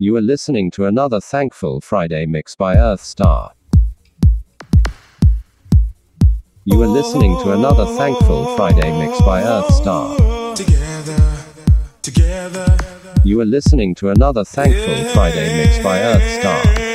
You are listening to another Thankful Friday mix by Earthstar. You are listening to another Thankful Friday mix by Earthstar. Together, together. You are listening to another Thankful Friday mix by Earthstar.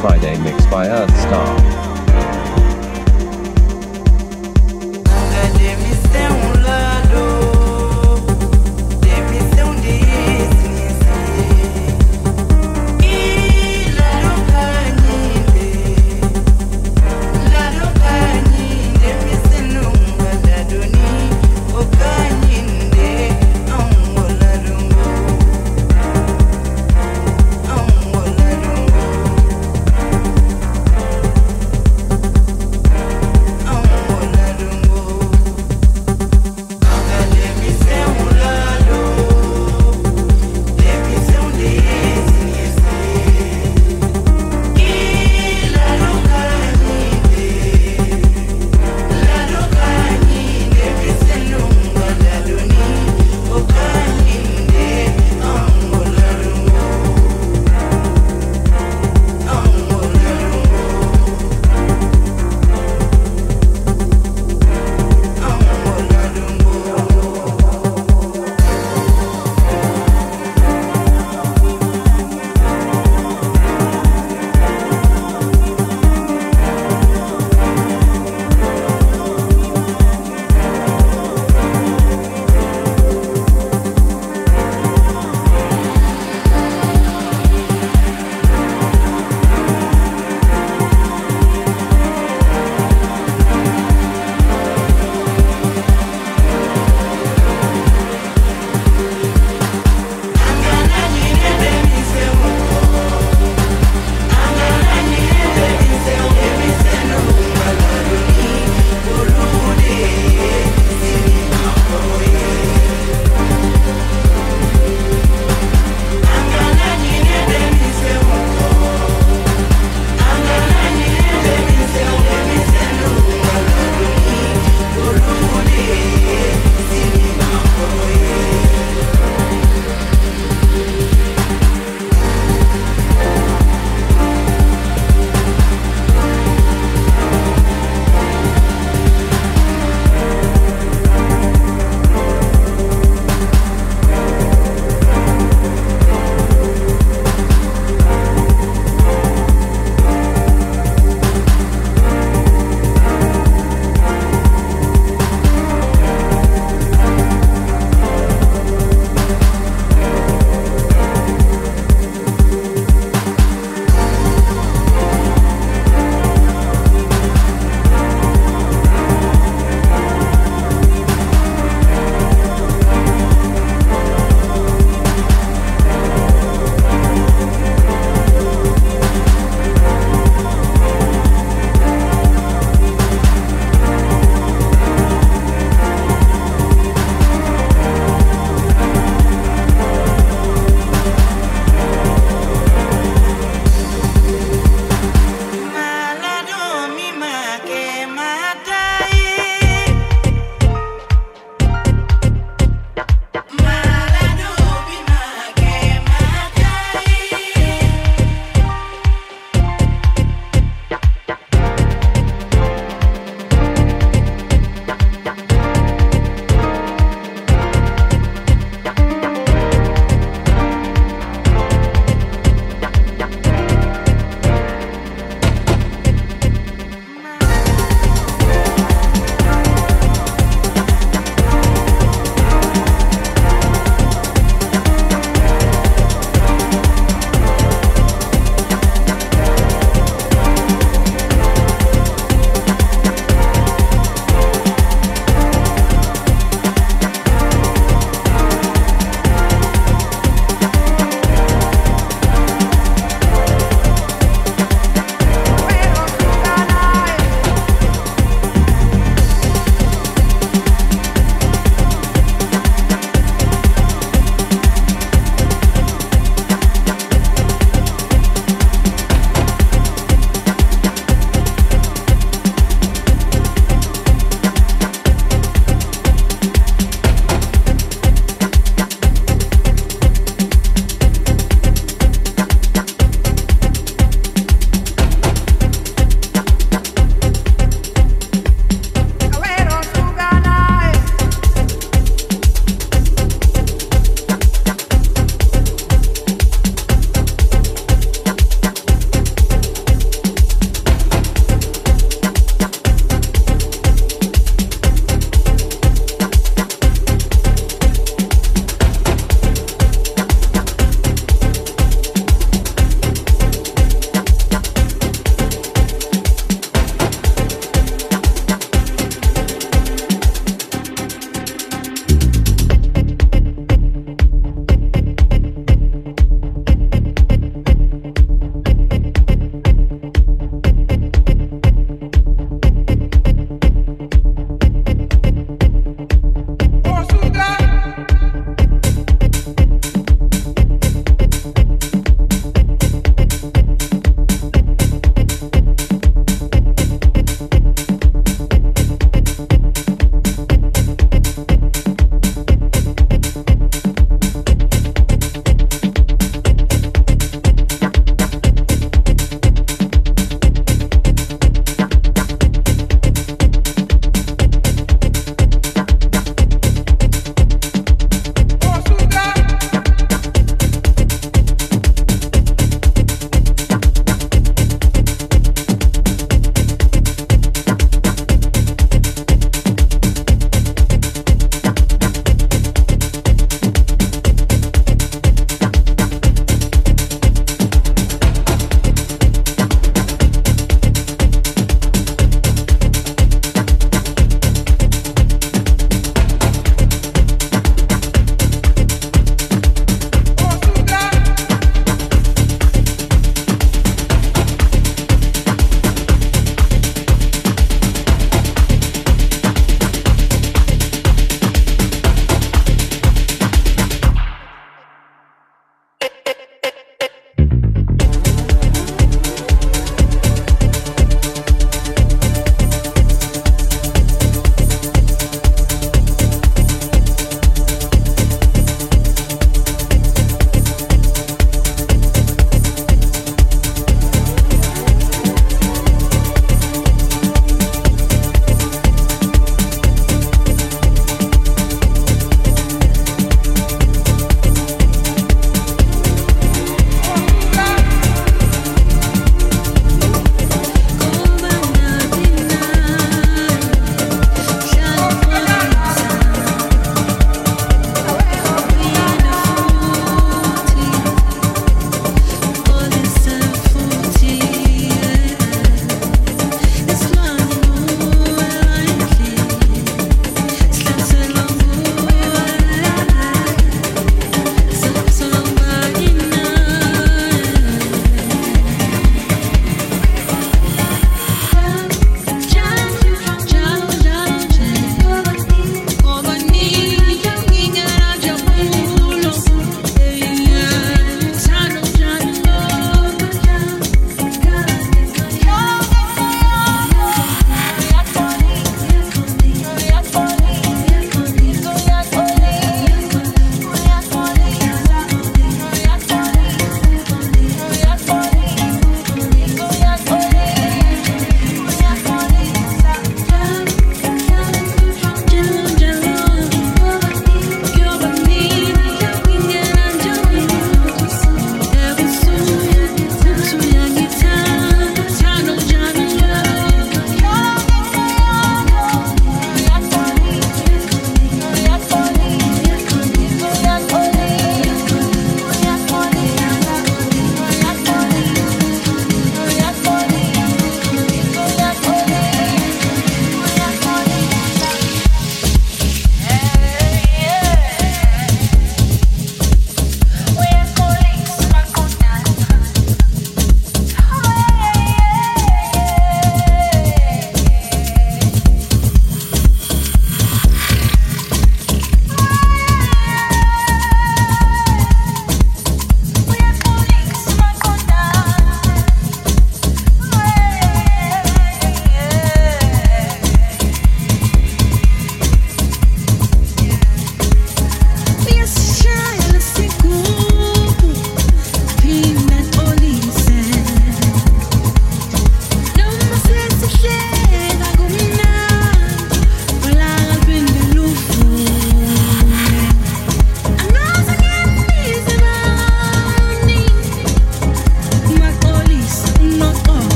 Friday mix by Earthstar.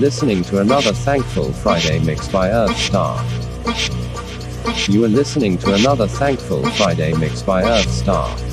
Listening to another Thankful Friday mix by Earthstar. You are listening to another Thankful Friday mix by Earth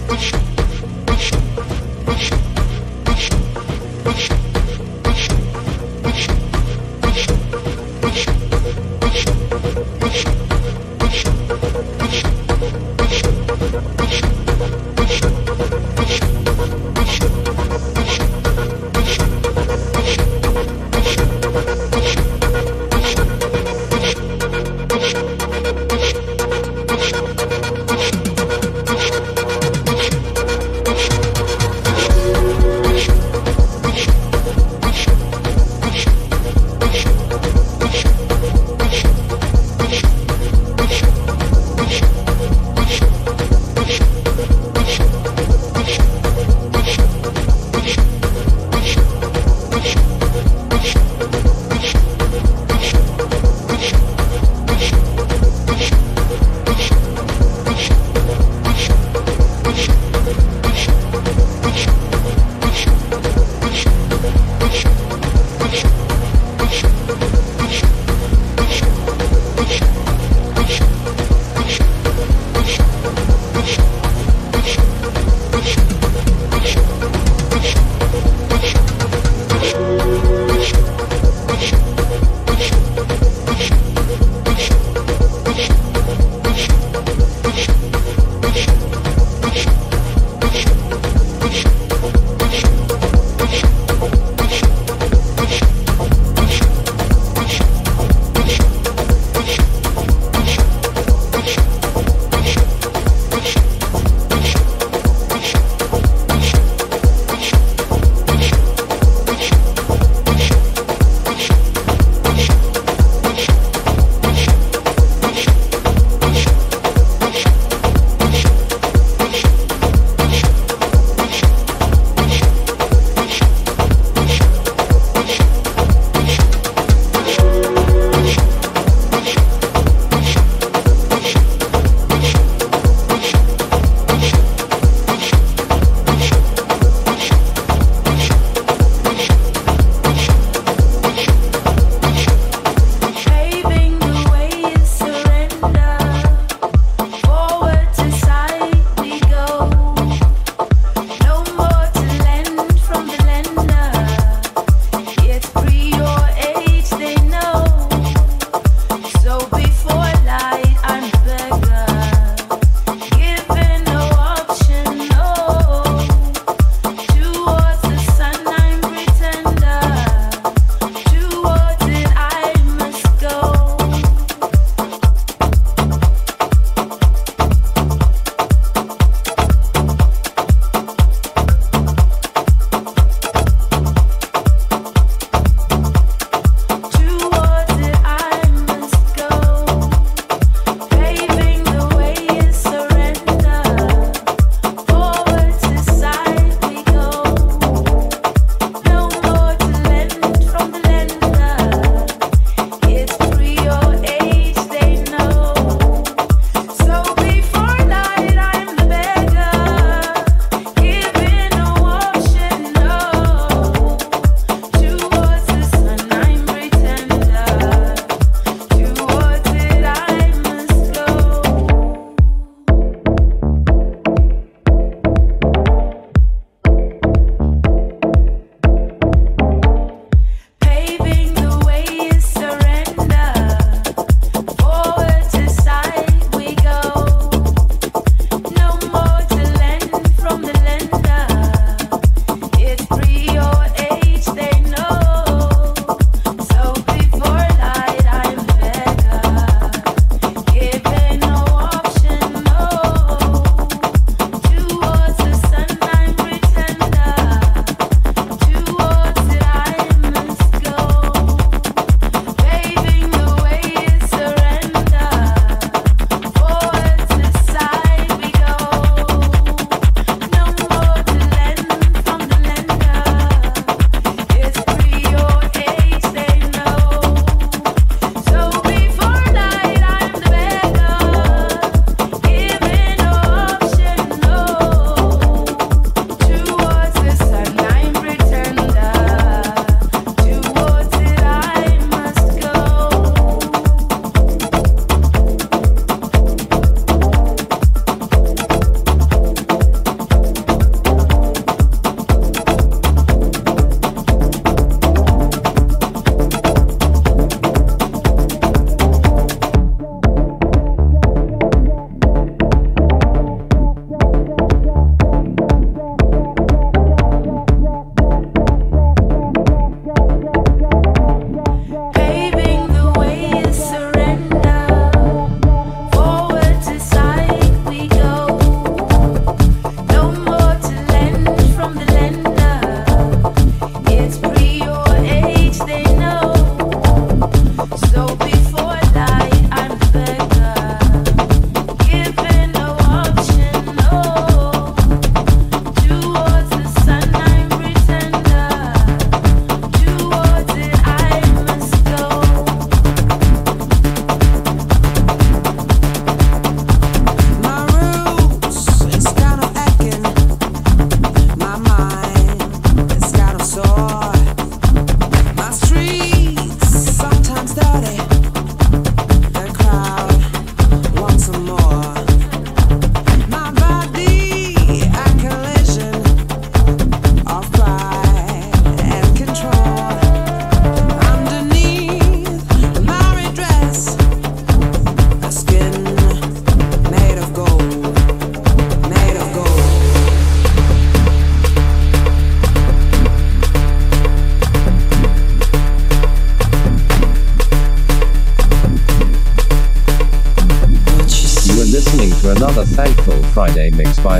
mixed by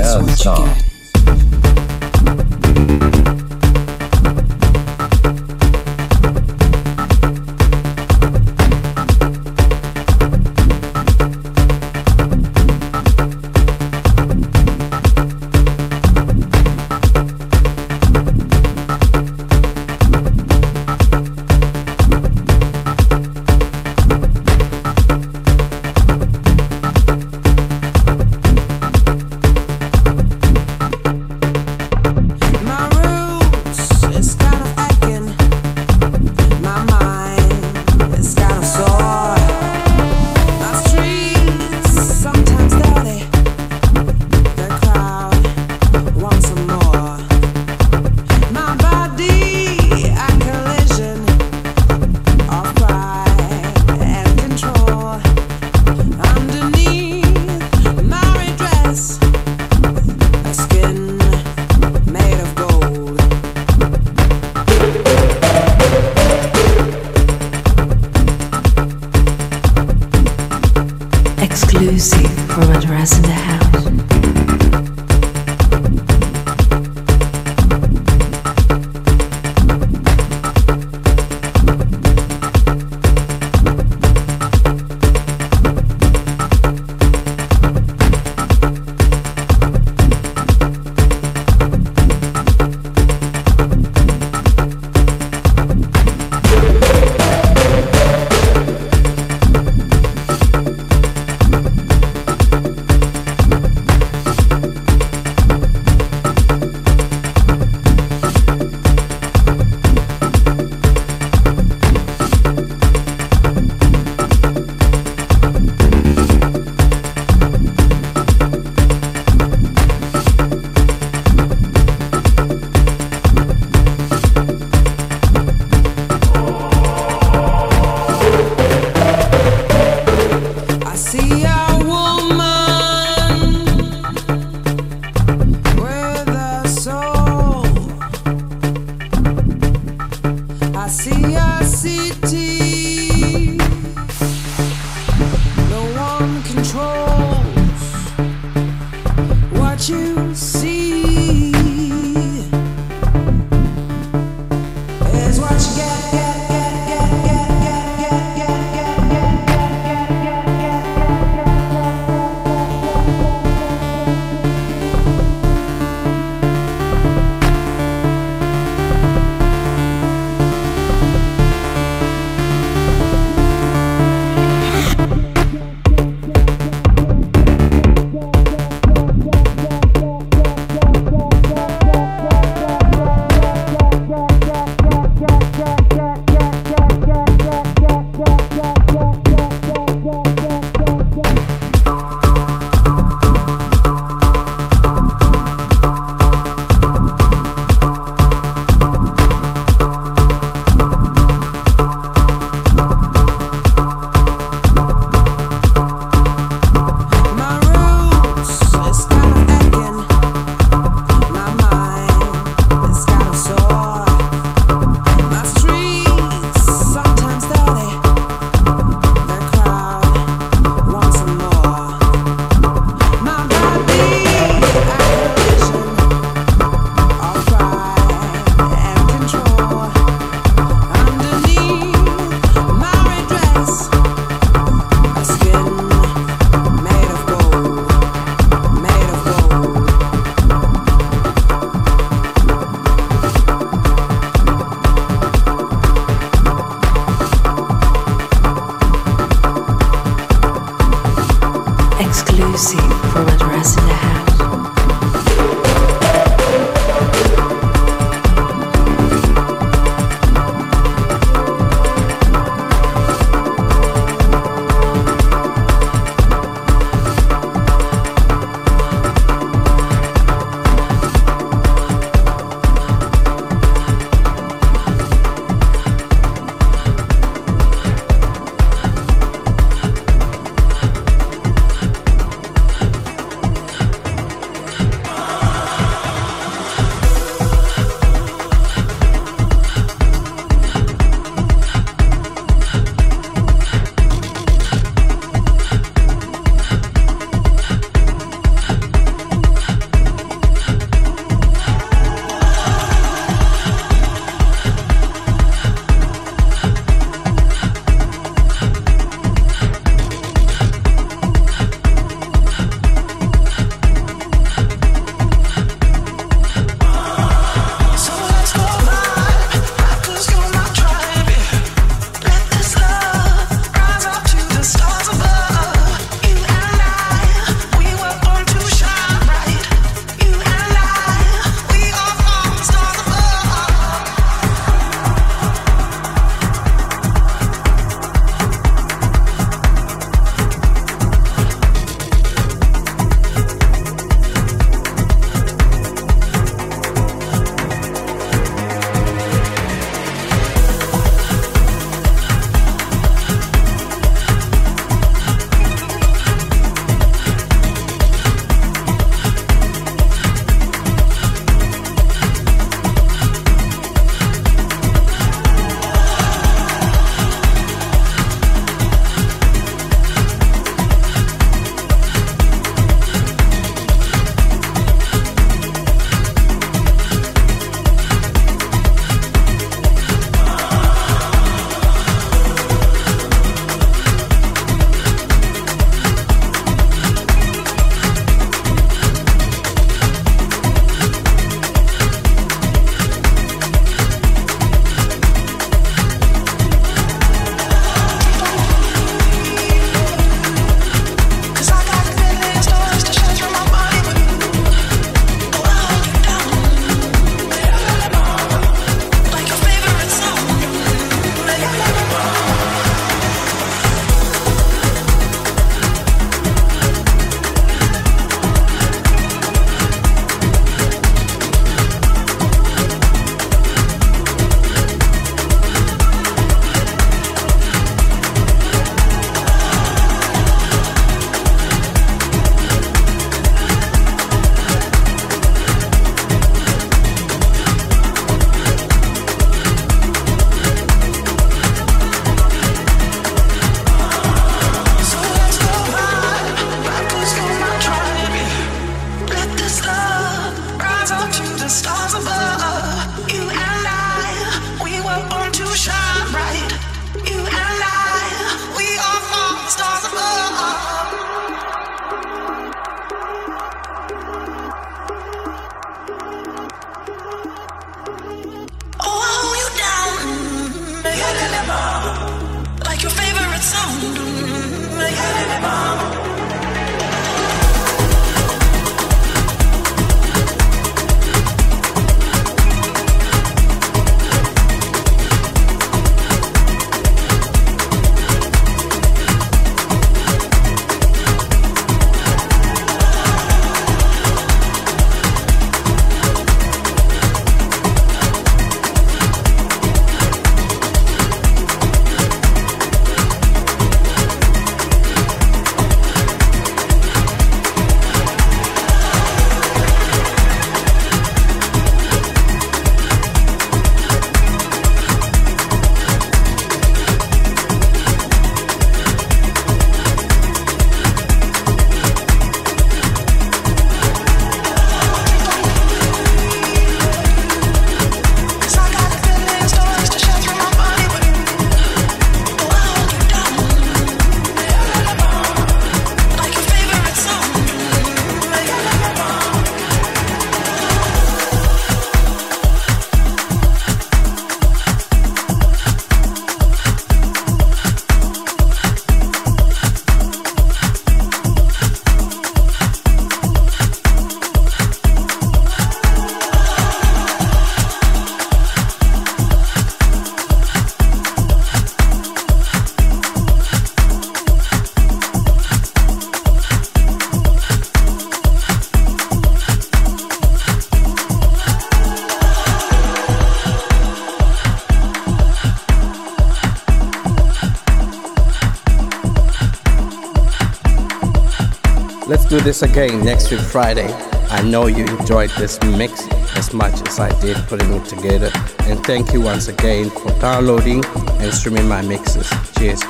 this again next week, Friday. I know you enjoyed this mix as much as I did putting it together. And thank you once again for downloading and streaming my mixes. Cheers.